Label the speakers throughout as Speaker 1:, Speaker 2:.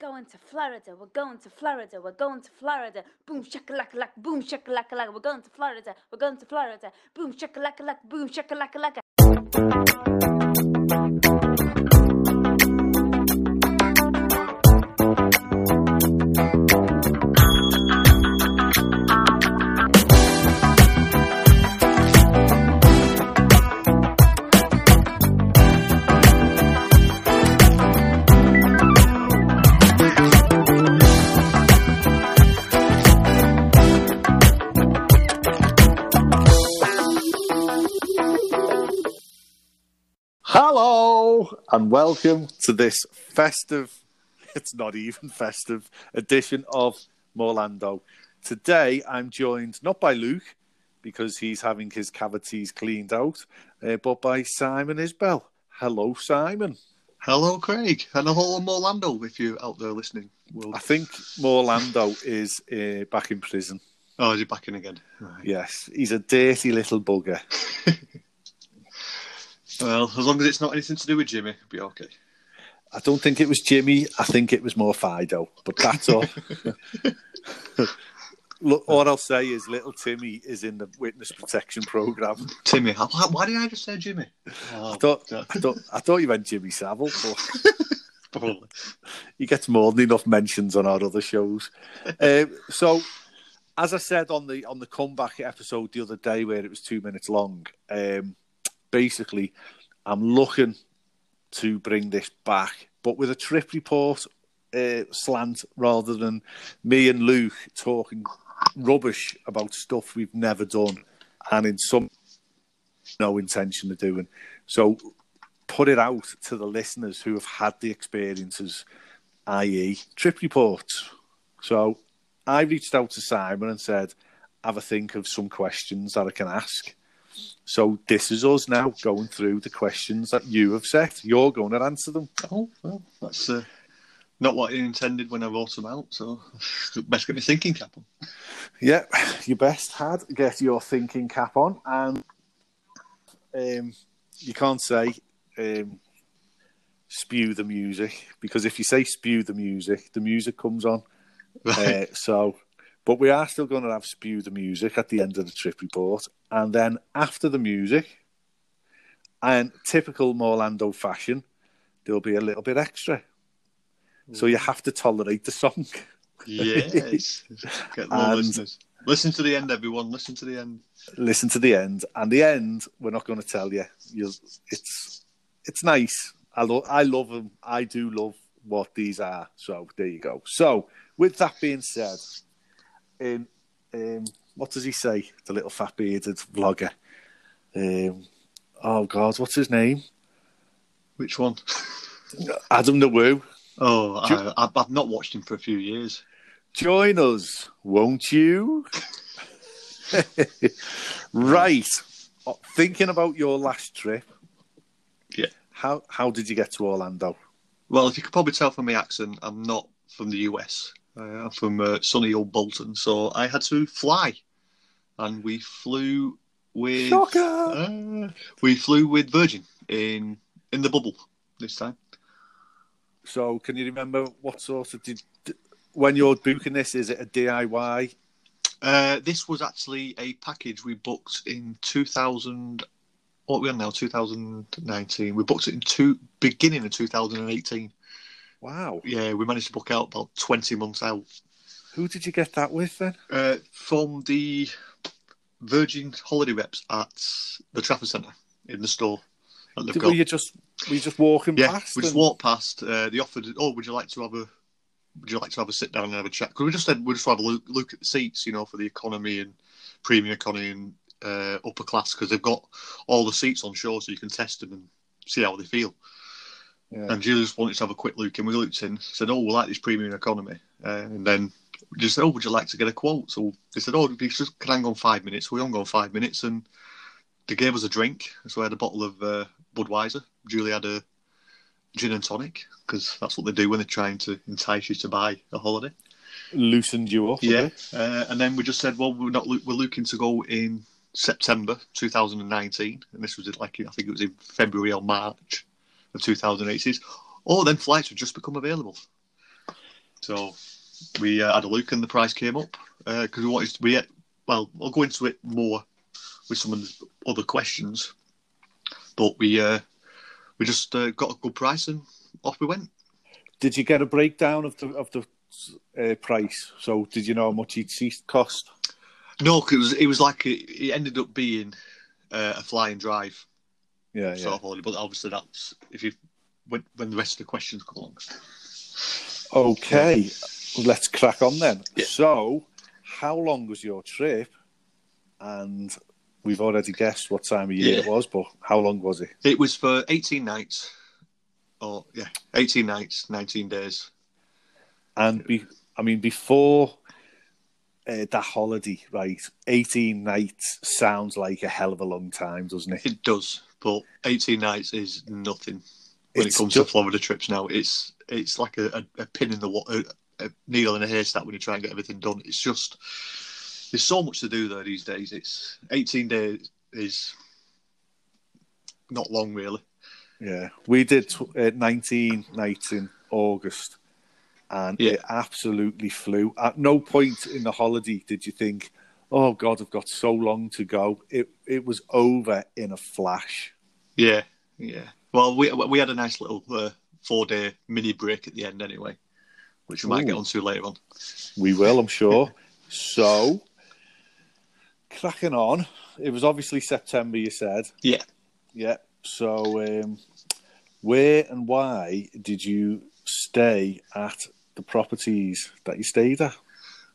Speaker 1: going to Florida. We're going to Florida. We're going to Florida. Boom shakalaka laka. Boom shakalaka laka. We're going to Florida. We're going to Florida. Boom shakalaka laka. Boom shakalaka laka.
Speaker 2: And welcome to this festive, it's not even festive, edition of Morlando. Today I'm joined not by Luke because he's having his cavities cleaned out, uh, but by Simon Isbell. Hello, Simon.
Speaker 3: Hello, Craig, and a hello, Morlando if you're out there listening. World.
Speaker 2: I think Morlando is uh, back in prison.
Speaker 3: Oh, is he back in again? Right.
Speaker 2: Yes, he's a dirty little bugger.
Speaker 3: Well, as long as it's not anything to do with Jimmy, it'll be okay.
Speaker 2: I don't think it was Jimmy. I think it was more Fido, but that's all. Look, all I'll say is little Timmy is in the witness protection program.
Speaker 3: Timmy, why did I just say Jimmy?
Speaker 2: I
Speaker 3: Oh,
Speaker 2: thought,
Speaker 3: yeah.
Speaker 2: I thought, I thought you meant Jimmy Savile, but he gets more than enough mentions on our other shows. um, so, as I said on the on the comeback episode the other day, where it was two minutes long, um, basically, I'm looking to bring this back, but with a trip report uh, slant rather than me and Luke talking rubbish about stuff we've never done, and in some no intention of doing. So put it out to the listeners who have had the experiences, i.e., trip reports. So I reached out to Simon and said, have a think of some questions that I can ask. So this is us now going through the questions that you have set. You're going to answer them.
Speaker 3: Oh, well, that's uh, not what I intended when I wrote them out, so best get my thinking cap on.
Speaker 2: Yeah, you best had get your thinking cap on, and um, you can't say um, spew the music because if you say spew the music, the music comes on. Uh, so, but we are still going to have spew the music at the end of the trip report, and then after the music, and typical Morlando fashion, there'll be a little bit extra. So you have to tolerate the song.
Speaker 3: yes.
Speaker 2: And-
Speaker 3: listeners. Listen to the end, everyone. Listen to the end.
Speaker 2: listen to the end, and the end we're not going to tell you. You'll, it's it's nice. I love I love them. I do love what these are. So there you go. So with that being said, in um, what does he say? The little fat bearded vlogger. Um, oh God, what's his name?
Speaker 3: Which one?
Speaker 2: Adam the Woo.
Speaker 3: Oh,
Speaker 2: Do-
Speaker 3: I, I've, I've not watched him for a few years.
Speaker 2: Join us, won't you? right. Uh, Thinking about your last trip.
Speaker 3: Yeah.
Speaker 2: How how did you get to Orlando?
Speaker 3: Well, if you could probably tell from my accent, I'm not from the US. Uh, from uh, sunny old Bolton, so I had to fly, and we flew with uh, we flew with Virgin in in the bubble this time.
Speaker 2: So can you remember what sort of did when you're booking this? Is it a DIY?
Speaker 3: Uh, this was actually a package we booked in 2000. What are we on now? 2019. We booked it in two beginning of 2018.
Speaker 2: Wow.
Speaker 3: Yeah, we managed to book out about 20 months out.
Speaker 2: Who did you get that with then?
Speaker 3: Uh, from the Virgin holiday reps at the Trafford Centre in the store.
Speaker 2: Did,
Speaker 3: got.
Speaker 2: were you just were you just walking
Speaker 3: yeah,
Speaker 2: past?
Speaker 3: we just
Speaker 2: and-
Speaker 3: walked past. Uh, they offered, "Oh, would you like to have a, would you like to have a sit down and have a chat?" Because we just said we just have a look, look at the seats, you know, for the economy and premium economy and uh, upper class, because they've got all the seats on show, so you can test them and see how they feel.
Speaker 2: Yeah.
Speaker 3: And Julie just wanted to have a quick look, and we looked in, said, "Oh, we like this premium economy," uh, and then we just said, "Oh, would you like to get a quote?" So they said, "Oh, we just can hang on five minutes." We hung on five minutes, and they gave us a drink. So I had a bottle of uh, Budweiser. Julie had a gin and tonic because that's what they do when they're trying to entice you to buy a holiday.
Speaker 2: loosened you up.
Speaker 3: Yeah, uh, and then we just said, well, we're not loo- we're looking to go in September 2019, and this was like I think it was in February or March of 2018. Oh, then flights have just become available. So we uh, had a look and the price came up because we wanted to, we had, well I'll go into it more with some of the other questions, but we uh, we just uh, got a good price and off we went.
Speaker 2: Did you get a breakdown of the of the uh, price? So did you know how much each seat cost?
Speaker 3: No, 'cause it was it was like it, it ended up being uh, a flying drive
Speaker 2: Yeah,
Speaker 3: sort
Speaker 2: yeah.
Speaker 3: of holiday, but obviously that's if you when, when the rest of the questions come along.
Speaker 2: Okay, let's crack on then.
Speaker 3: Yeah.
Speaker 2: So, how long was your trip? And we've already guessed what time of year it was, but how long was it?
Speaker 3: It was for eighteen nights, or yeah, eighteen nights, nineteen days.
Speaker 2: And be, I mean, before uh, that holiday, right? Eighteen nights sounds like a hell of a long time, doesn't it?
Speaker 3: It does, but eighteen nights is nothing when
Speaker 2: It's
Speaker 3: it comes
Speaker 2: ju-
Speaker 3: to Florida trips. Now it's it's like a, a, a pin in the wa- a, needle in a haystack when you try and get everything done. It's just there's so much to do there these days. It's eighteen days is not long really.
Speaker 2: Yeah, we did uh, 19 nights in August, and
Speaker 3: Yeah.
Speaker 2: it absolutely flew. At no point in the holiday did you think, "Oh God, I've got so long to go." It it was over in a flash.
Speaker 3: Yeah, yeah. Well, we we had a nice little uh, four day mini break at the end anyway, which we might get onto later on.
Speaker 2: We will, I'm sure. so, cracking on. It was obviously September. You said,
Speaker 3: Yeah.
Speaker 2: yeah. So, um, where and why did you stay at the properties that you stayed at?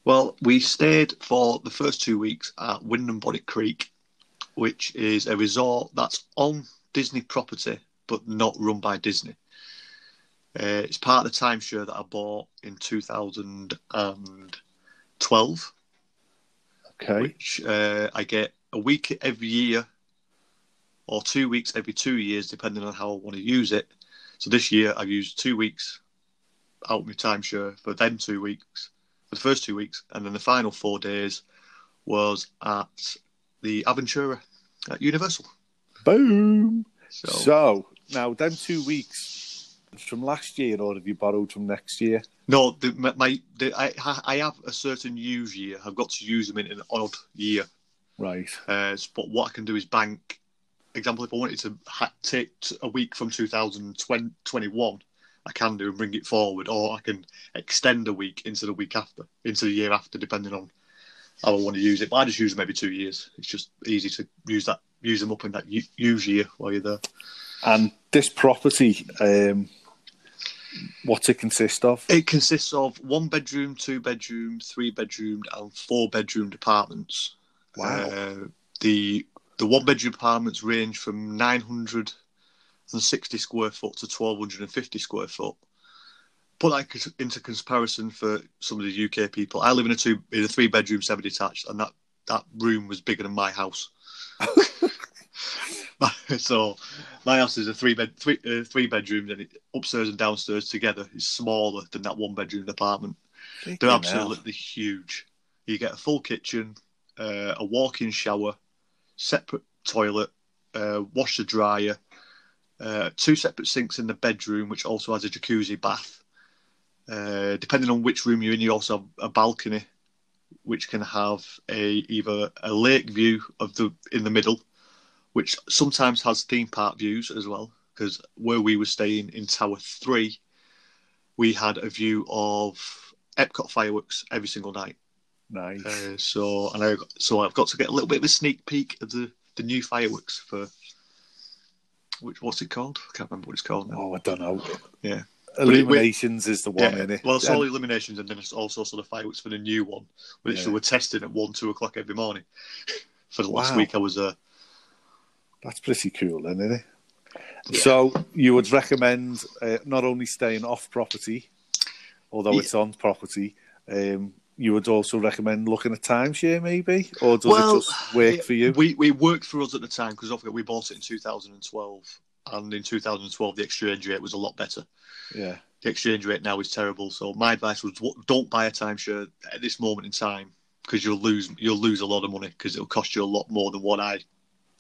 Speaker 3: Well, we stayed for the first two weeks at Wyndham Bonnet Creek, which is a resort that's on Disney property but not run by Disney. Uh, it's part of the timeshare that I bought in 2012,
Speaker 2: Okay.
Speaker 3: which uh, I get a week every year or two weeks every two years, depending on how I want to use it. So this year I've used two weeks out of my timeshare for them two weeks, for the first two weeks, and then the final four days was at the Aventura at Universal.
Speaker 2: Boom.
Speaker 3: So,
Speaker 2: So now, them two weeks from last year, or have you borrowed from next year?
Speaker 3: no, the, my, the, I, I have a certain use year. I've got to use them in an odd year.
Speaker 2: Right.
Speaker 3: Uh, but what I can do is bank. Example, if I wanted to ha- take a week from 2021, I can do and bring it forward, or I can extend a week into the week after, into the year after, depending on how I want to use it. But I just use them every two years. It's just easy to use that, use them up in that use year while you're there.
Speaker 2: And this property, um, what's it consist of?
Speaker 3: It consists of one bedroom, two bedroom, three bedroom, and four bedroom apartments.
Speaker 2: Wow.
Speaker 3: Uh, the the one bedroom apartments range from 960 square foot to 1250 square foot. Put that into comparison for some of the UK people. I live in a two in a three bedroom semi detached, and that that room was bigger than my house. so my house is a three bed three uh, three bedrooms, and it, upstairs and downstairs together is smaller than that one bedroom apartment. They're
Speaker 2: Flipping hell.
Speaker 3: absolutely huge. You get a full kitchen, uh, a walk-in shower, separate toilet, uh, washer dryer, uh, two separate sinks in the bedroom, which also has a jacuzzi bath. Uh, depending on which room you're in, you also have a balcony, which can have a either a lake view of the in the middle, which sometimes has theme park views as well. Because where we were staying in Tower Three, we had a view of Epcot fireworks every single night.
Speaker 2: Nice.
Speaker 3: Uh, so and I so I've got to get a little bit of a sneak peek of the, the new fireworks for which what's it called? I can't remember what it's called now.
Speaker 2: oh, I don't know.
Speaker 3: Yeah.
Speaker 2: Illuminations is the one,
Speaker 3: yeah.
Speaker 2: it?
Speaker 3: Well, it's all illuminations, and then it's also sort of fireworks for the new one, which
Speaker 2: Yeah.
Speaker 3: they were testing at one, two o'clock every morning. for the last
Speaker 2: Wow.
Speaker 3: week, I was uh,
Speaker 2: That's pretty cool, then, isn't it?
Speaker 3: Yeah.
Speaker 2: So you would recommend uh, not only staying off property, although
Speaker 3: Yeah.
Speaker 2: it's on property, um, you would also recommend looking at timeshare, maybe, or does
Speaker 3: Well,
Speaker 2: it just work for you?
Speaker 3: We we worked for us at the time because we bought it in 2012, and in 2012 the exchange rate was a lot better.
Speaker 2: yeah,
Speaker 3: the exchange rate now is terrible. So my advice was don't buy a timeshare at this moment in time because you'll lose you'll lose a lot of money because it'll cost you a lot more than what I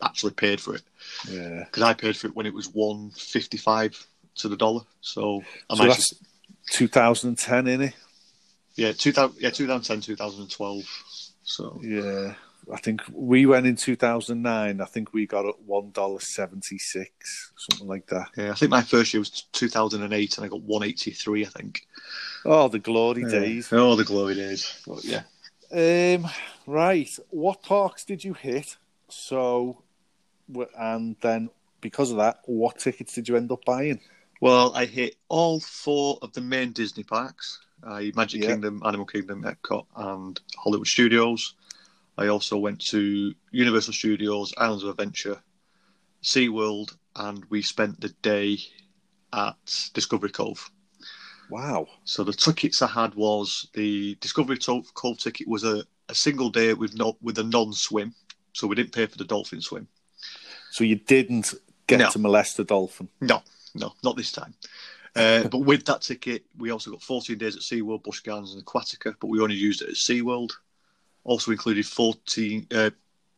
Speaker 3: actually paid for it.
Speaker 2: yeah.
Speaker 3: Because I paid for it when it was one fifty five to the dollar. So I
Speaker 2: So that's 2010, innit?
Speaker 3: Yeah, 2000, yeah, 2010, 2012. So
Speaker 2: Yeah, I think we went in 2009. I think we got it one dollar seventy six, something like that.
Speaker 3: yeah, I think my first year was 2008, and I got 183. I think.
Speaker 2: Oh, the glory days.
Speaker 3: Oh, the glory days. But yeah.
Speaker 2: Um, right. What parks did you hit? So, and then because of that, what tickets did you end up buying?
Speaker 3: Well, I hit all four of the main Disney parks: uh, Magic
Speaker 2: Yeah.
Speaker 3: Kingdom, Animal Kingdom, Epcot, and Hollywood Studios. I also went to Universal Studios, Islands of Adventure, SeaWorld, and we spent the day at Discovery Cove.
Speaker 2: Wow.
Speaker 3: So the tickets I had was the Discovery Cove ticket was a, a single day with no with a non swim, so we didn't pay for the dolphin swim.
Speaker 2: So you didn't get
Speaker 3: No.
Speaker 2: to molest a dolphin.
Speaker 3: No, no, not this time. Uh, but with that ticket, we also got 14 days at SeaWorld, Busch Gardens, and Aquatica, but we only used it at SeaWorld. Also included 14 uh,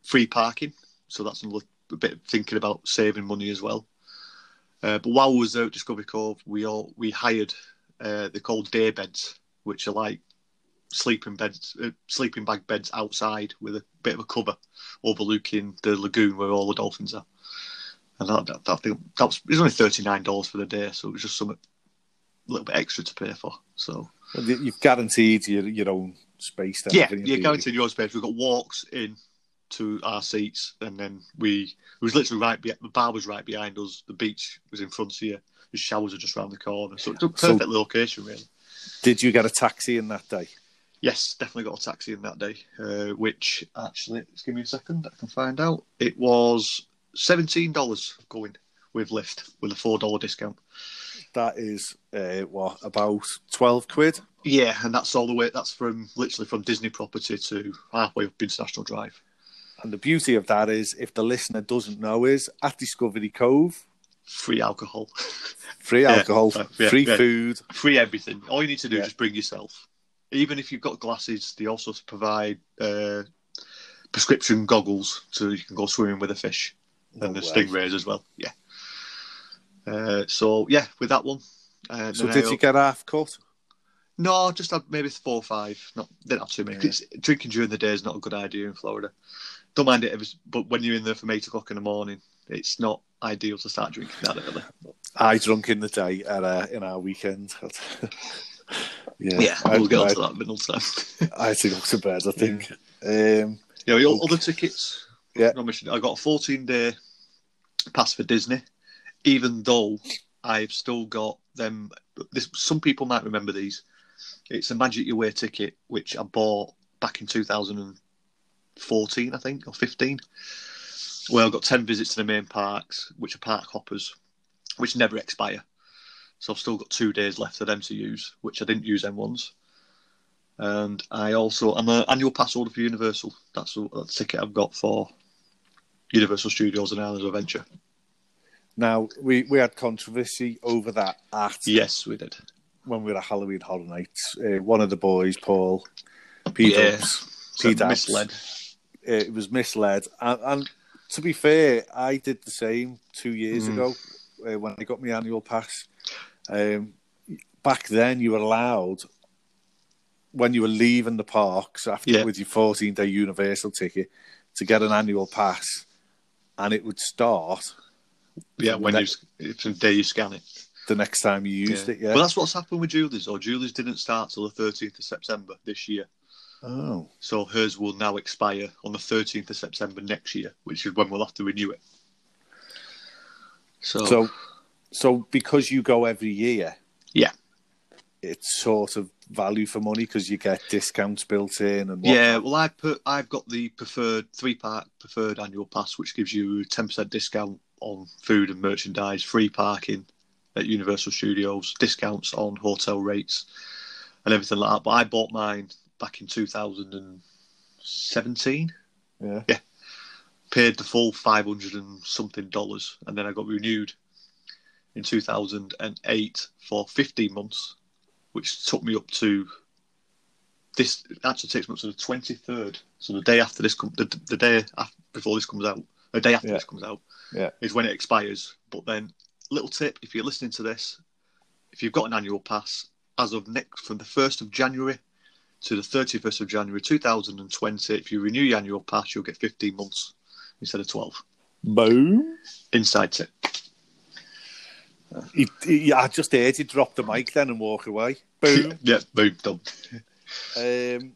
Speaker 3: free parking, so that's another bit thinking about saving money as well. Uh, but while we was there at Discovery Cove, we all we hired uh, they're called day beds, which are like sleeping beds, uh, sleeping bag beds outside with a bit of a cover overlooking the lagoon where all the dolphins are. And that, that, that, thing- that was it was only thirty nine dollars for the day, so it was just something a little bit extra to pay for. So
Speaker 2: you- You've guaranteed your, your own space. Then,
Speaker 3: yeah,
Speaker 2: you're
Speaker 3: guaranteed your own space. We've got walks in to our seats, and then we it was literally right. Be, the bar was right behind us. The beach was in front of you. The showers are just around the corner. So it's a
Speaker 2: So-
Speaker 3: perfect location, really.
Speaker 2: Did you get a taxi in that day?
Speaker 3: Yes, definitely got a taxi in that day. Uh, which actually, just give me a second, I can find out. It was seventeen dollars going with Lyft with a four dollar discount.
Speaker 2: That is uh, what about twelve quid.
Speaker 3: Yeah, and that's all the way. That's from literally from Disney property to halfway up International Drive.
Speaker 2: And the beauty of that is, if the listener doesn't know, is at Discovery Cove,
Speaker 3: Free alcohol,
Speaker 2: free
Speaker 3: Yeah,
Speaker 2: alcohol,
Speaker 3: uh, yeah,
Speaker 2: free
Speaker 3: yeah.
Speaker 2: food.
Speaker 3: free everything. All you need to do
Speaker 2: Yeah.
Speaker 3: is just bring yourself. Even if you've got glasses, they also provide uh, prescription goggles so you can go swimming with a fish
Speaker 2: No
Speaker 3: and the
Speaker 2: way.
Speaker 3: stingrays as well. Yeah. Uh, so yeah, with that one. Uh,
Speaker 2: So did you get half cut?
Speaker 3: No, just had maybe four or five. Not didn't have too many. 'cause drinking during the day is not a good idea in Florida. Don't mind it, if it's, but when you're in there from eight o'clock in the morning, it's not ideal to start drinking that early.
Speaker 2: I drunk in the day at uh, in our weekend. yeah,
Speaker 3: Yeah,
Speaker 2: I,
Speaker 3: we'll get
Speaker 2: I,
Speaker 3: onto that middle time.
Speaker 2: I had to go to bed. I think. Um,
Speaker 3: Yeah, the other tickets.
Speaker 2: Yeah.
Speaker 3: I got a 14 day pass for Disney, even though I've still got them. This some people might remember these. It's a Magic Your Way ticket, which I bought back in 2014, I think, or 15. Where I've got 10 visits to the main parks, which are park hoppers, which never expire. So I've still got two days left of them to use, which I didn't use them ones. And I also I'm an annual pass holder for Universal. That's the ticket I've got for Universal Studios and Islands of Adventure.
Speaker 2: now we we had controversy over that at
Speaker 3: Yes, we did.
Speaker 2: when we were at Halloween Horror Nights. Uh, one of the boys, Paul, P
Speaker 3: Yeah.
Speaker 2: Dubs,
Speaker 3: So
Speaker 2: P Dubs,
Speaker 3: misled.
Speaker 2: uh, it was misled. And, and to be fair, I did the same two years
Speaker 3: Mm.
Speaker 2: ago uh, when I got my annual pass. Um, back then, you were allowed when you were leaving the parks after
Speaker 3: Yeah.
Speaker 2: with your 14 day Universal ticket to get an annual pass, and it would start
Speaker 3: Yeah, when you it's the day you scan it.
Speaker 2: the next time you used it. Yeah.
Speaker 3: Well, that's what's happened with Julie's. Or Julie's didn't start till the 13th of September this year.
Speaker 2: oh.
Speaker 3: So hers will now expire on the 13th of September next year, which is when we'll have to renew it. So,
Speaker 2: So, so because you go every year,
Speaker 3: Yeah.
Speaker 2: it's sort of value for money because you get discounts built in and what.
Speaker 3: yeah, well, I put I've got the preferred three park preferred annual pass, which gives you ten percent discount on food and merchandise, free parking at Universal Studios, discounts on hotel rates, and everything like that. But I bought mine back in 2017.
Speaker 2: Yeah. yeah.
Speaker 3: paid the full 500 and something dollars and then I got renewed in 2008 for 15 months which took me up to this actually takes me up to the 23rd so the day after this com- the, the day after, before this comes out the day after
Speaker 2: Yeah.
Speaker 3: this comes out
Speaker 2: Yeah.
Speaker 3: is when it expires but then little tip if you're listening to this if you've got an annual pass as of next from the 1st of January to the 31st of January 2020. If you renew your annual pass, you'll get 15 months instead of 12.
Speaker 2: Boom.
Speaker 3: Inside tip.
Speaker 2: He, he, I just heard you drop the mic then and walk away. Boom.
Speaker 3: yeah, boom, done.
Speaker 2: um,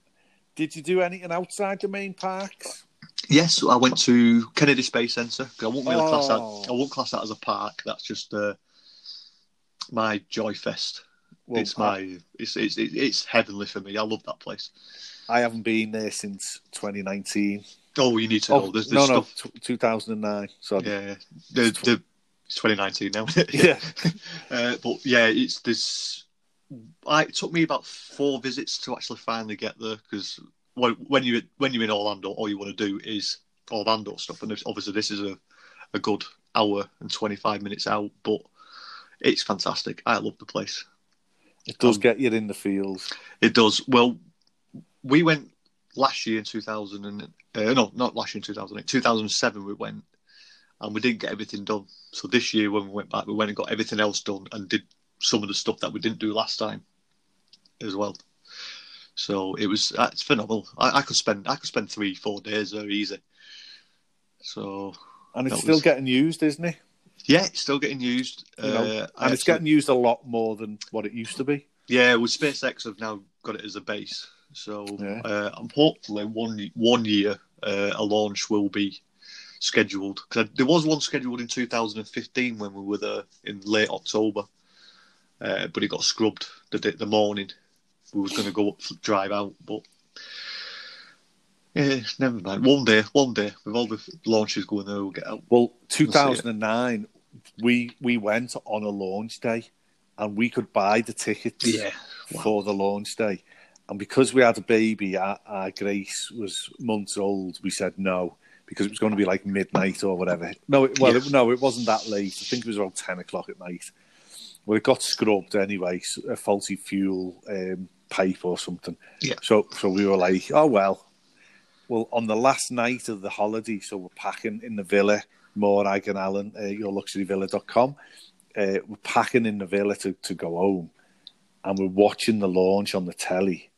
Speaker 2: did you do anything outside the main parks?
Speaker 3: Yes, I went to Kennedy Space Centre. I won't really class that.
Speaker 2: Oh.
Speaker 3: I won't class that as a park. That's just uh, my joy fest.
Speaker 2: Well,
Speaker 3: it's my. It's, it's it's heavenly for me. I love that place.
Speaker 2: I haven't been there since 2019.
Speaker 3: Oh, you need to
Speaker 2: Oh,
Speaker 3: know. There's,
Speaker 2: no,
Speaker 3: there's
Speaker 2: no,
Speaker 3: stuff.
Speaker 2: t- 2009. Sorry.
Speaker 3: Yeah, the, the, it's 2019 now.
Speaker 2: Yeah.
Speaker 3: uh, but yeah, it's this. I, it took me about four visits to actually finally get there because when, when you when you're in Orlando, all you want to do is Orlando stuff, and obviously this is a, a good hour and 25 minutes out, but it's fantastic. I love the place.
Speaker 2: It does
Speaker 3: Um,
Speaker 2: get you in the fields.
Speaker 3: It does. Well, we went last year in 2000 and uh, no, not last year in 2008. 2007 we went and we didn't get everything done. So this year when we went back, we went and got everything else done and did some of the stuff that we didn't do last time as well. So it was uh, it's phenomenal. I, I could spend I could spend three four days there easy. So
Speaker 2: And it's still
Speaker 3: was-
Speaker 2: getting used, isn't it?
Speaker 3: yeah, it's still getting used.
Speaker 2: You know,
Speaker 3: uh,
Speaker 2: and it's getting used a lot more than what it used to be.
Speaker 3: Yeah, with SpaceX have now got it as a base, so
Speaker 2: Yeah.
Speaker 3: uh, hopefully one one year uh, a launch will be scheduled. Cause there was one scheduled in 2015 when we were there in late October, uh, but it got scrubbed the day, the morning. We was going to go up drive out, but yeah, never mind. One day, one day, with all the launches going there, we'll get out.
Speaker 2: Well, 2009, we we went on a launch day, and we could buy the tickets
Speaker 3: Wow.
Speaker 2: for the launch day. And because we had a baby, our, our Grace was months old. We said no because it was going to be like midnight or whatever. No, it, well,
Speaker 3: Yeah.
Speaker 2: it, no, it wasn't that late. I think it was around ten o'clock at night. Well, it got scrubbed anyway, a faulty fuel um, pipe or something.
Speaker 3: Yeah.
Speaker 2: So, so we were like, oh well. Well, on the last night of the holiday, so we're packing in the villa, Morag and Allen, uh, yourluxuryvilla.com. Uh, we're packing in the villa to, to go home, and we're watching the launch on the telly.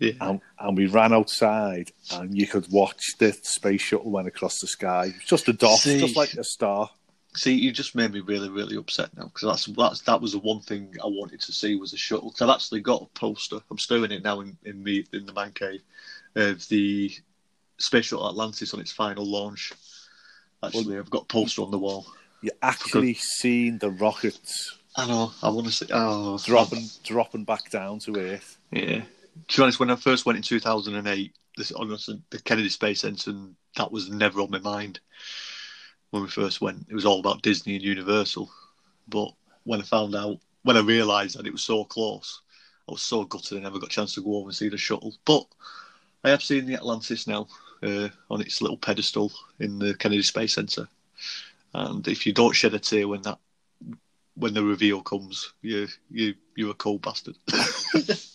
Speaker 3: Yeah.
Speaker 2: And, and we ran outside, and you could watch the space shuttle went across the sky. It was just a dot,
Speaker 3: See.
Speaker 2: just like a star.
Speaker 3: See, you just made me really, really upset now because that's that's that was the one thing I wanted to see was a shuttle. Because I've actually got a poster. I'm storing it now in in me in the man cave of the space shuttle Atlantis on its final launch. Actually, I've got a poster on the wall.
Speaker 2: You actually seen the rockets
Speaker 3: I know. I want to see. Oh,
Speaker 2: dropping dropping back down to Earth.
Speaker 3: Yeah. To be honest, when I first went in 2008, this honestly, the Kennedy Space Center, that was never on my mind. When we first went, it was all about Disney and Universal. But when I found out, when I realised that it was so close, I was so gutted I never got a chance to go over and see the shuttle. But I have seen the Atlantis now uh, on its little pedestal in the Kennedy Space Center. And if you don't shed a tear when that when the reveal comes, you you you're a cold bastard.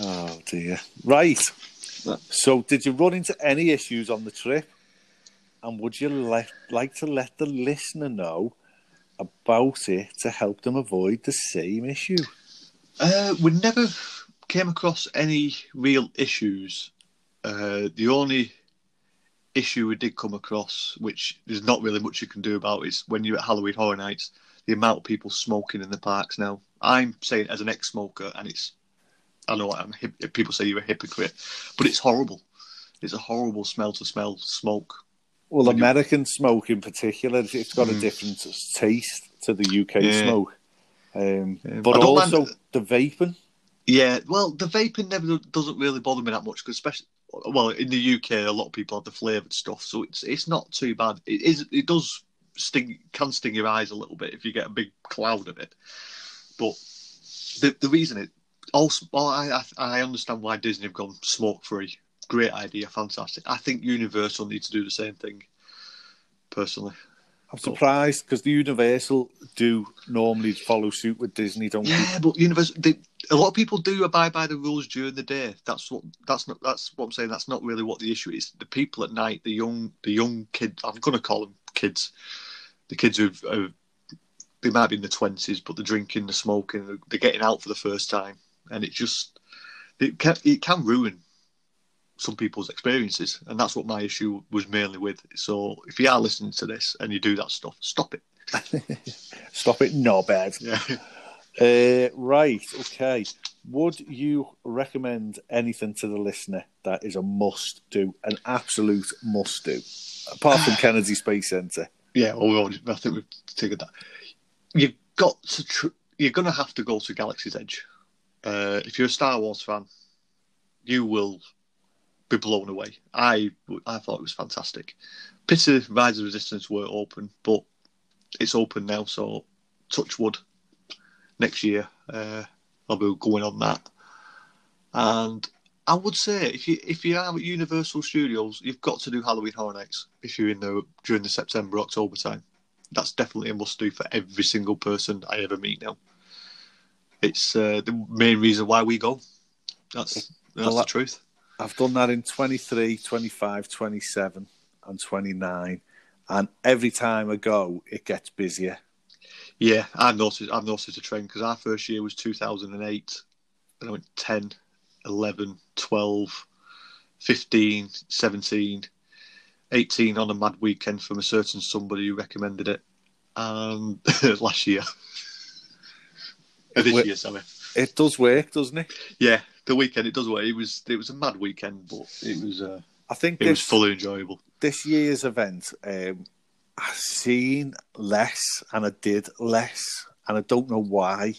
Speaker 2: Oh dear. Right. So, did you run into any issues on the trip? And would you like to let the listener know about it to help them avoid the same issue?
Speaker 3: Uh, we never came across any real issues. Uh, the only issue we did come across, which there's not really much you can do about, is when you're at Halloween Horror Nights, the amount of people smoking in the parks now. I'm saying as an ex-smoker, and it's, I know I'm, hip- people say you're a hypocrite, but it's horrible. It's a horrible smell to smell smoke.
Speaker 2: Well, American smoke in particular, it's got a
Speaker 3: Mm.
Speaker 2: different taste to the UK
Speaker 3: Yeah.
Speaker 2: smoke. Um,
Speaker 3: Yeah,
Speaker 2: but also
Speaker 3: mind-
Speaker 2: the vaping.
Speaker 3: Yeah, well, the vaping never doesn't really bother me that much because, especially, well, in the UK, a lot of people have the flavoured stuff, so it's it's not too bad. It is it does sting can sting your eyes a little bit if you get a big cloud of it, but the the reason it also well, I I, understand why Disney have gone smoke free. Great idea, fantastic. I think Universal need to do the same thing. Personally,
Speaker 2: I'm surprised because the Universal do normally follow suit with Disney, don't they?
Speaker 3: Yeah, but Universal, they, a lot of people do abide by the rules during the day. That's what that's not that's what I'm saying. That's not really what the issue is. The people at night, the young the young kids. I'm going to call them kids. The kids who've uh, they might be in the twenties, but they're drinking, they're smoking, they're, they're getting out for the first time, and it just it can it can ruin some people's experiences, and that's what my issue was mainly with. So if you are listening to this and you do that stuff, stop it.
Speaker 2: Stop it, knobhead.
Speaker 3: Yeah.
Speaker 2: Uh, right, okay. Would you recommend anything to the listener that is a must do, an absolute must do, apart from Kennedy Space Centre?
Speaker 3: Yeah, well, we already, I think we've figured that. You've got to. Tr- you're going to have to go to Galaxy's Edge. Uh, if you're a Star Wars fan, you will be blown away. I I thought it was fantastic. Pity Rise of Resistance were open, but it's open now, so touch wood. Next year, uh, I'll be going on that. And I would say if you if you are at Universal Studios, you've got to do Halloween Horror Nights if you're in the during the September October time. That's definitely a must do for every single person I ever meet now. It's uh, the main reason why we go. That's that's
Speaker 2: Well,
Speaker 3: the truth.
Speaker 2: I've done that in 23, 25, 27, and 29. And every time I go, it gets busier.
Speaker 3: Yeah, I've noticed. I've noticed a trend because our first year was 2008. Then I went 10, 11, 12, 15, 17, 18 on a mad weekend from a certain somebody who recommended it. And last year, this
Speaker 2: Wait.
Speaker 3: year, sorry.
Speaker 2: It does work, doesn't it?
Speaker 3: Yeah, the weekend it does work. It was it was a mad weekend, but it was uh,
Speaker 2: I think
Speaker 3: it was fully enjoyable.
Speaker 2: this year's event, um, I've seen less and I did less, and I don't know why.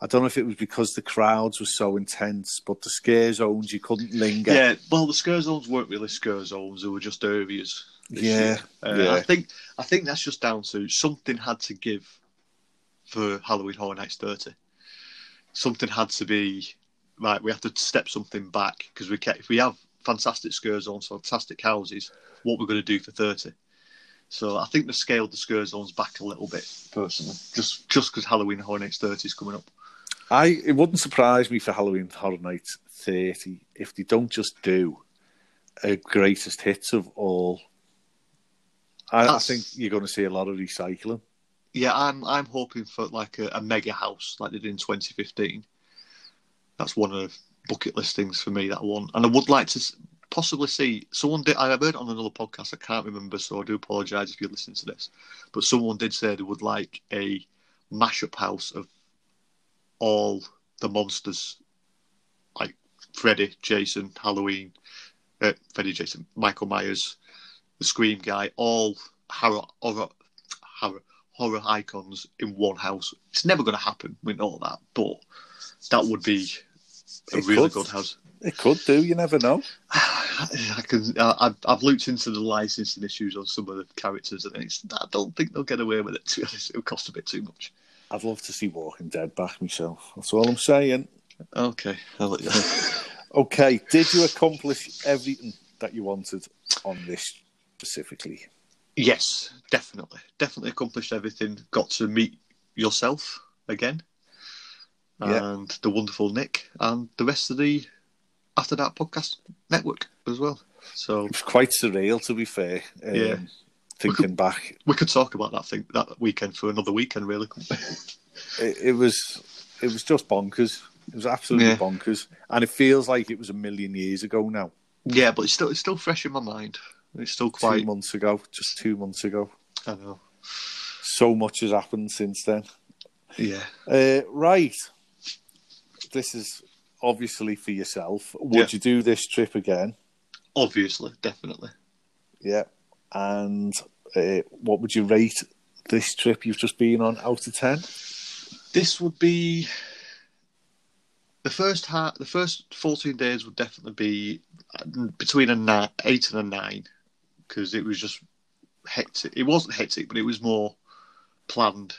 Speaker 2: I don't know if it was because the crowds were so intense, but the scare zones you couldn't linger.
Speaker 3: Yeah, well, the scare zones weren't really scare zones; they were just areas.
Speaker 2: Yeah.
Speaker 3: Uh,
Speaker 2: yeah.
Speaker 3: I think I think that's just down to something had to give for Halloween Horror Nights thirty. Something had to be right. We have to step something back because we ca if we have fantastic scare zones, fantastic houses, what we're going to do for thirty. So I think they scaled the scare zones back a little bit, personally, just just because Halloween Horror Nights thirty is coming up.
Speaker 2: I it wouldn't surprise me for Halloween Horror Nights 30 if they don't just do a greatest hits of all. I, I think you're going to see a lot of recycling.
Speaker 3: Yeah, I'm I'm hoping for like a, a mega house like they did in 2015. That's one of bucket list things for me. That one, and I would like to possibly see someone did. I heard on another podcast. I can't remember, so I do apologise if you're listening to this. But someone did say they would like a mashup house of all the monsters, like Freddy, Jason, Halloween, uh, Freddy, Jason, Michael Myers, the Scream guy, all horror, horror, horror, horror icons in one house. It's never going to happen. We know that, but that would be a
Speaker 2: It
Speaker 3: really
Speaker 2: could.
Speaker 3: good house.
Speaker 2: It could do, you never know.
Speaker 3: I can. I, I've, I've looked into the licensing issues on some of the characters, and it's, I don't think they'll get away with it. To be honest, it'll cost a bit too much.
Speaker 2: I'd love to see Walking Dead back myself. That's all I'm saying.
Speaker 3: Okay, I'll let you know.
Speaker 2: Okay, did you accomplish everything that you wanted on this specifically?
Speaker 3: Yes, definitely, definitely accomplished everything. Got to meet yourself again,
Speaker 2: Yeah.
Speaker 3: and the wonderful Nick, and the rest of the After That podcast network as well. So
Speaker 2: It was quite surreal, to be fair. Um,
Speaker 3: Yeah.
Speaker 2: Thinking back,
Speaker 3: we could talk about that thing that weekend for another weekend, really.
Speaker 2: it, it was it was just bonkers. It was absolutely
Speaker 3: Yeah.
Speaker 2: bonkers, and it feels like it was a million years ago now.
Speaker 3: yeah, but it's still it's still fresh in my mind. It's still quite Two
Speaker 2: months ago, just two months ago.
Speaker 3: I know.
Speaker 2: So much has happened since then.
Speaker 3: Yeah.
Speaker 2: Uh, right, this is obviously for yourself. Would
Speaker 3: Yeah.
Speaker 2: you do this trip again?
Speaker 3: Obviously, definitely.
Speaker 2: Yeah, and uh, what would you rate this trip you've just been on out of ten?
Speaker 3: This would be the first ha- the first fourteen days would definitely be uh, between a ni- eight and a nine because it was just hectic. It wasn't hectic, but it was more planned,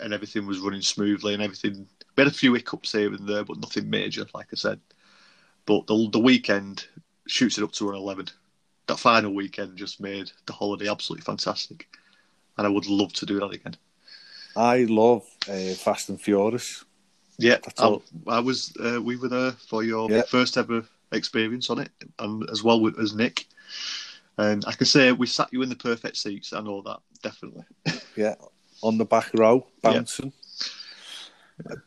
Speaker 3: and everything was running smoothly, and everything. We had a few hiccups here and there, but nothing major, like I said. But the the weekend shoots it up to an eleven. That final weekend just made the holiday absolutely fantastic, and I would love to do that again.
Speaker 2: I love uh, Fast and Furious.
Speaker 3: Yeah,
Speaker 2: That's
Speaker 3: I, was. Uh, we were there for your
Speaker 2: Yeah.
Speaker 3: first ever experience on it, and as well with, as Nick. And I can say we sat you in the perfect seats. I know that definitely.
Speaker 2: Yeah, on the back row, bouncing.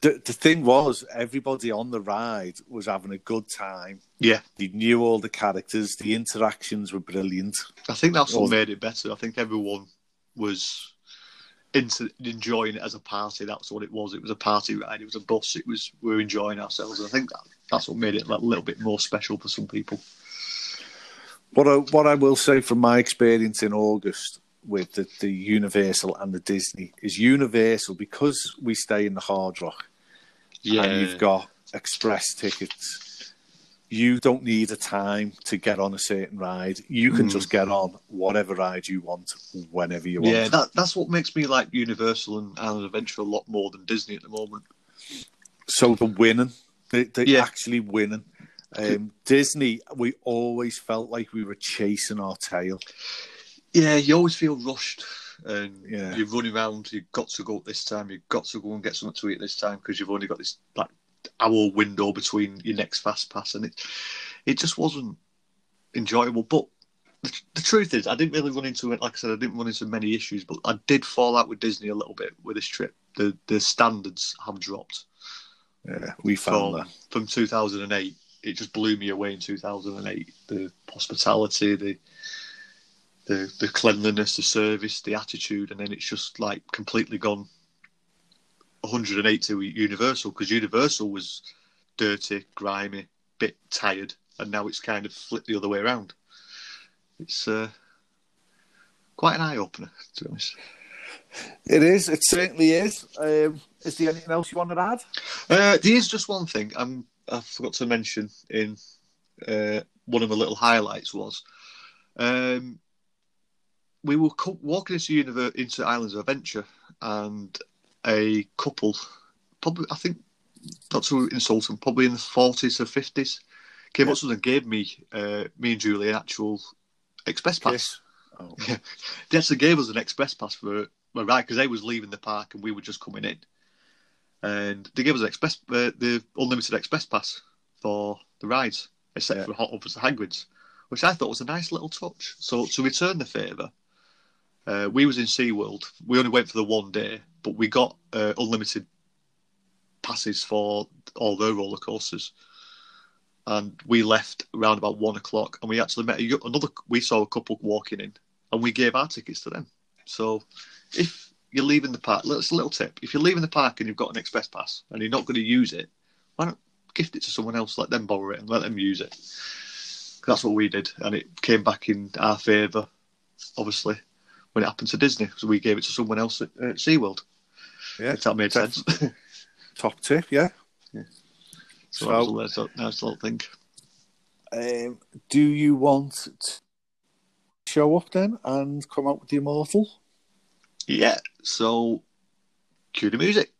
Speaker 2: The, the thing was, everybody on the ride was having a good time.
Speaker 3: Yeah,
Speaker 2: They knew all the characters. The interactions were brilliant.
Speaker 3: I think that's what made it better. I think everyone was into enjoying it as a party. That's what it was. It was a party ride. It was a bus. It was we were enjoying ourselves. I think that, that's what made it a little bit more special for some people.
Speaker 2: What I, what I will say from my experience in August with the, the Universal and the Disney is Universal because we stay in the Hard Rock and you've got express tickets. You don't need a time to get on a certain ride. You can
Speaker 3: Mm.
Speaker 2: just get on whatever ride you want whenever you want.
Speaker 3: yeah. That that's what makes me like Universal and Island Adventure a lot more than Disney at the moment.
Speaker 2: So they're winning. They, they're
Speaker 3: Yeah.
Speaker 2: actually winning. Um, Disney, we always felt like we were chasing our tail.
Speaker 3: Yeah, you always feel rushed. And
Speaker 2: Yeah.
Speaker 3: you're running around. You've got to go this time. You've got to go and get something to eat this time because you've only got this like hour window between your next fast pass, and it it just wasn't enjoyable. But the, the truth is, I didn't really run into it. Like I said, I didn't run into many issues, but I did fall out with Disney a little bit with this trip. The the standards have dropped
Speaker 2: Yeah, we found
Speaker 3: from
Speaker 2: that.
Speaker 3: from 2008. It just blew me away in 2008. The hospitality, the the the cleanliness, the service, the attitude, and then it's just like completely gone 180 Universal because Universal was dirty, grimy, bit tired, and now it's kind of flipped the other way around. It's uh, quite an eye opener, to be honest.
Speaker 2: It is. It certainly is. Um, is there anything else you want to add?
Speaker 3: Uh, there is just one thing um, I forgot to mention in uh, one of the little highlights was um, we were co- walking into into Islands of Adventure and a couple, probably I think not to insult them, probably in the forties or fifties, came up to us and gave me uh, me and Julie an actual express pass.
Speaker 2: Yes. Oh.
Speaker 3: They actually gave us an express pass for a ride because they was leaving the park and we were just coming in, and they gave us express uh, the unlimited express pass for the rides, except
Speaker 2: Yeah.
Speaker 3: for Hot Ups Hagrid's, which I thought was a nice little touch. So to return the favour, uh, we was in SeaWorld. We only went for the one day, but we got uh, unlimited passes for all their roller coasters. And we left around about one o'clock, and we actually met a, another. We saw a couple walking in, and we gave our tickets to them. So, if you're leaving the park, it's a little tip. If you're leaving the park and you've got an express pass and you're not going to use it, why not gift it to someone else? Let them borrow it and let them use it. That's what we did, and it came back in our favour. Obviously, when it happened to Disney, so we gave it to someone else at, at SeaWorld.
Speaker 2: Yeah.
Speaker 3: If that made sense.
Speaker 2: Top tip, yeah.
Speaker 3: so that was a nice, nice little thing.
Speaker 2: um, do you want to show up then and come out with the immortal?
Speaker 3: Yeah. So, cue the music.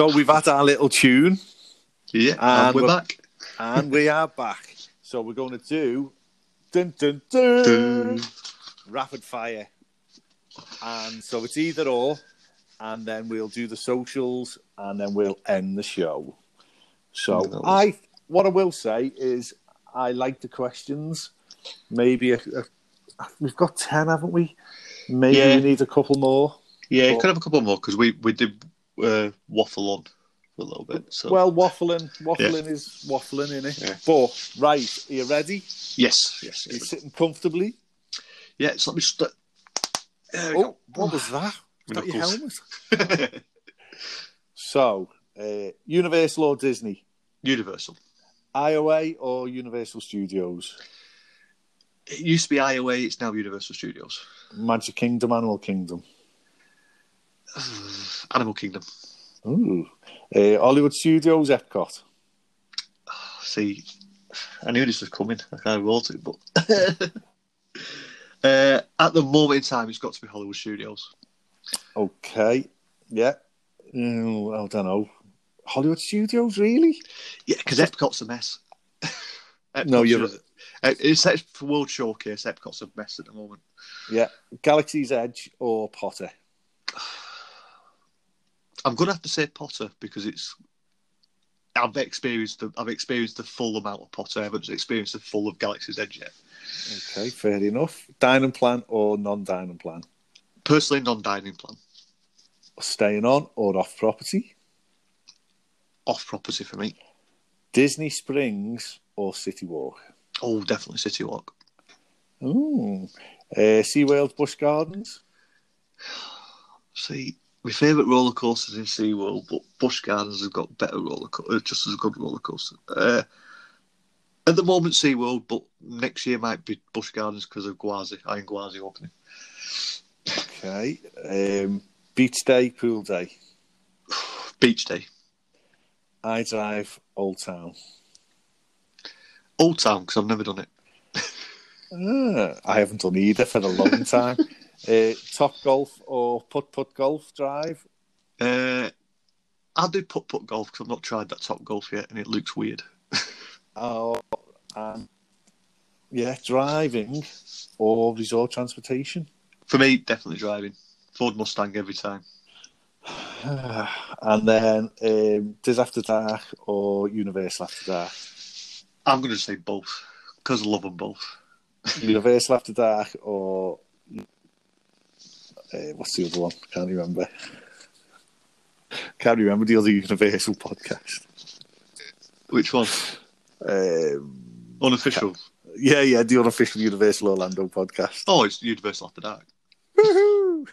Speaker 2: So we've had our little tune,
Speaker 3: Yeah,
Speaker 2: And
Speaker 3: and we're
Speaker 2: we're-
Speaker 3: back.
Speaker 2: and we are back. So we're going to do dun, dun, dun,
Speaker 3: Dun.
Speaker 2: rapid fire, and so it's either or, and then we'll do the socials, and then we'll end the show. So
Speaker 3: No.
Speaker 2: I, what I will say is, I like the questions. Maybe a, a, we've got ten, haven't we? Maybe
Speaker 3: Yeah.
Speaker 2: we need a couple more.
Speaker 3: Yeah,
Speaker 2: But-
Speaker 3: could have a couple more because we we did uh, waffle on for a little bit. So
Speaker 2: Well, waffling, waffling is waffling, isn't it?
Speaker 3: Yeah.
Speaker 2: But right, are you ready?
Speaker 3: yes, yes,
Speaker 2: Are you sitting comfortably?
Speaker 3: yeah. So let me. St-
Speaker 2: Oh, what was that? Was that your helmet? So, uh, Universal or Disney?
Speaker 3: Universal.
Speaker 2: IOA or Universal Studios?
Speaker 3: It used to be IOA. It's now Universal Studios.
Speaker 2: Magic Kingdom, Animal Kingdom?
Speaker 3: Animal Kingdom.
Speaker 2: Ooh. Uh, Hollywood Studios, Epcot?
Speaker 3: See, I knew this was coming. I kind of wrote it, but uh, at the moment in time, it's got to be Hollywood Studios.
Speaker 2: Okay. Yeah. Mm, I don't know. Hollywood Studios, really?
Speaker 3: Yeah, because Epcot's a mess. Epcot's
Speaker 2: No, you're-
Speaker 3: just- uh, It's for World Showcase. Epcot's a mess at the moment.
Speaker 2: Yeah. Galaxy's Edge or Potter?
Speaker 3: I'm gonna have to say Potter because it's. I've experienced the I've experienced the full amount of Potter. I haven't experienced the full of Galaxy's Edge yet.
Speaker 2: Okay, fair enough. Dining plan or non-dining plan?
Speaker 3: Personally, non-dining plan,
Speaker 2: Staying on or off property?
Speaker 3: off property for me.
Speaker 2: Disney Springs or City Walk?
Speaker 3: Oh, definitely City Walk.
Speaker 2: Ooh. Uh, SeaWorld Busch Gardens?
Speaker 3: See, my favourite roller coasters is in SeaWorld, but Busch Gardens has got better roller co- just as good roller coaster. Uh, at the moment, SeaWorld, but next year might be Busch Gardens because of Gwazi, Iron Gwazi opening.
Speaker 2: Okay. Um, beach day, pool day.
Speaker 3: Beach Day.
Speaker 2: I drive Old Town.
Speaker 3: Old Town, because I've never done it.
Speaker 2: Ah, I haven't done either for a long time. uh, Topgolf or putt putt golf drive?
Speaker 3: Uh, I'll do putt putt golf because I've not tried that Topgolf yet and it looks weird.
Speaker 2: Oh, um, yeah, driving or resort transportation.
Speaker 3: For me, definitely driving. Ford Mustang every time.
Speaker 2: and then um, Diz After Dark or Universal After Dark.
Speaker 3: I'm going to say both because I love them both.
Speaker 2: Universal After Dark or uh, what's the other one? Can't remember. Can't remember the other Universal podcast.
Speaker 3: Which one?
Speaker 2: Um,
Speaker 3: Unofficial.
Speaker 2: yeah, yeah, the unofficial Universal Orlando podcast.
Speaker 3: Oh, it's Universal After Dark.
Speaker 2: Woohoo!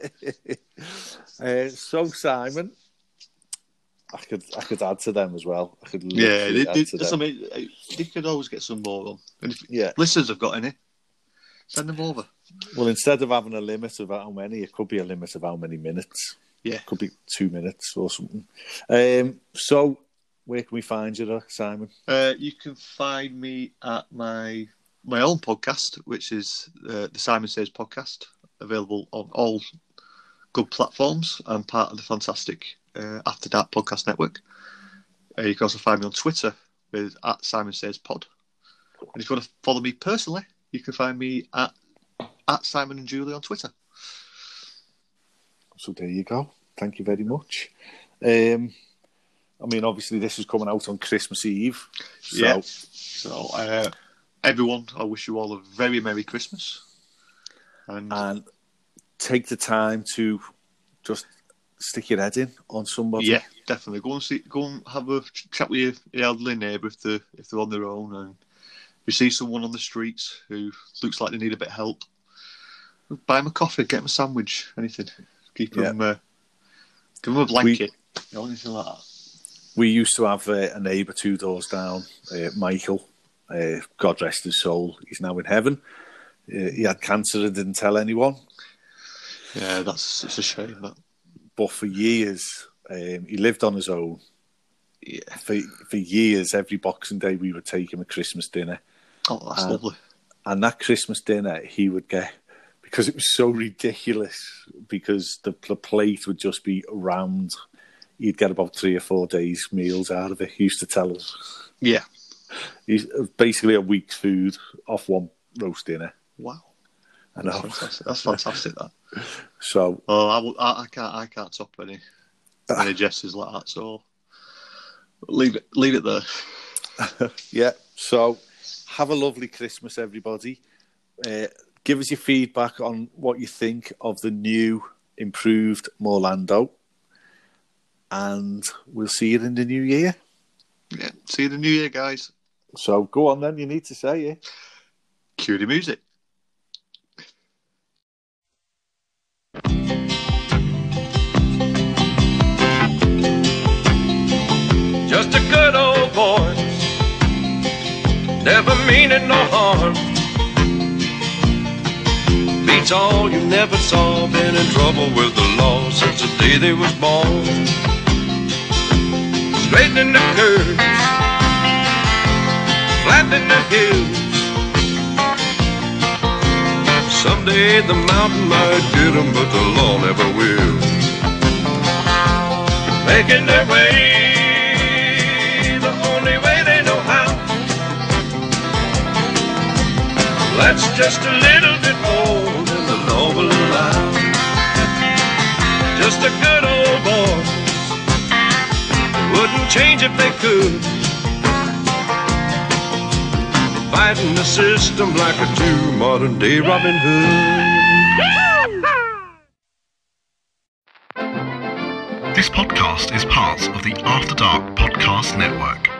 Speaker 2: uh, so Simon, I could I could add to them as well. I could
Speaker 3: Yeah, they,
Speaker 2: add
Speaker 3: they,
Speaker 2: to them.
Speaker 3: I mean. You could always get some more on. And if
Speaker 2: Yeah.
Speaker 3: listeners have got any, send them over.
Speaker 2: Well, instead of having a limit of how many, it could be a limit of how many minutes.
Speaker 3: Yeah.
Speaker 2: it could be two minutes or something. Um, so where can we find you, though, Simon?
Speaker 3: Uh, you can find me at my my own podcast, which is uh, the Simon Says podcast, available on all good platforms and part of the fantastic uh, After Dark podcast network. Uh, you can also find me on Twitter with at Simon Says Pod. And if you want to follow me personally, you can find me at at Simon and Julie on Twitter.
Speaker 2: So there you go. Thank you very much. Um, I mean, obviously, this is coming out on Christmas Eve. So,
Speaker 3: Yeah. So, uh, everyone, I wish you all a very Merry Christmas. And
Speaker 2: and take the time to just stick your head in on somebody.
Speaker 3: yeah, definitely go and see, go and have a chat with your, your elderly neighbour if they're if they're on their own, and if you see someone on the streets who looks like they need a bit of help, buy him a coffee, get him a sandwich, anything, keep
Speaker 2: Yeah.
Speaker 3: them, uh, give him a blanket, anything like that.
Speaker 2: We used to have uh, a neighbour two doors down, uh, Michael. Uh, God rest his soul. He's now in heaven. Uh, he had cancer and didn't tell anyone.
Speaker 3: Yeah, that's it's a shame. That
Speaker 2: But for years, um, he lived on his own.
Speaker 3: yeah,
Speaker 2: For for years, every Boxing Day, we would take him a Christmas dinner.
Speaker 3: oh, that's
Speaker 2: Uh,
Speaker 3: lovely.
Speaker 2: and that Christmas dinner he would get because it was so ridiculous because the, the plate would just be round. you'd get about three or four days' meals out of it. He used to tell us.
Speaker 3: Yeah.
Speaker 2: He's basically a week's food off one roast dinner.
Speaker 3: Wow.
Speaker 2: I
Speaker 3: That's
Speaker 2: know.
Speaker 3: fantastic. That's fantastic. That.
Speaker 2: So
Speaker 3: Oh, I, will, I, I can't. I can't top any any gestures like that. So leave it. Leave it there.
Speaker 2: yeah. So have a lovely Christmas, everybody. Uh, give us your feedback on what you think of the new, improved Morlando, and we'll see you in the new year.
Speaker 3: Yeah. See you in the new year, guys.
Speaker 2: So go on then. You need to say it.
Speaker 3: Cue the music.
Speaker 4: Just a good old boy, never meaning no harm. Beats all you never saw, been in trouble with the law since the day they was born. Straightening the curves, flattening the hills. Someday the mountain might get 'em, but the law never will. Making their way the only way they know how. That's just a little bit will. Just a good old boy. Wouldn't change if they could. Fighting the system like a modern day Robin Hood.
Speaker 5: This podcast is part of the After Dark Podcast Network.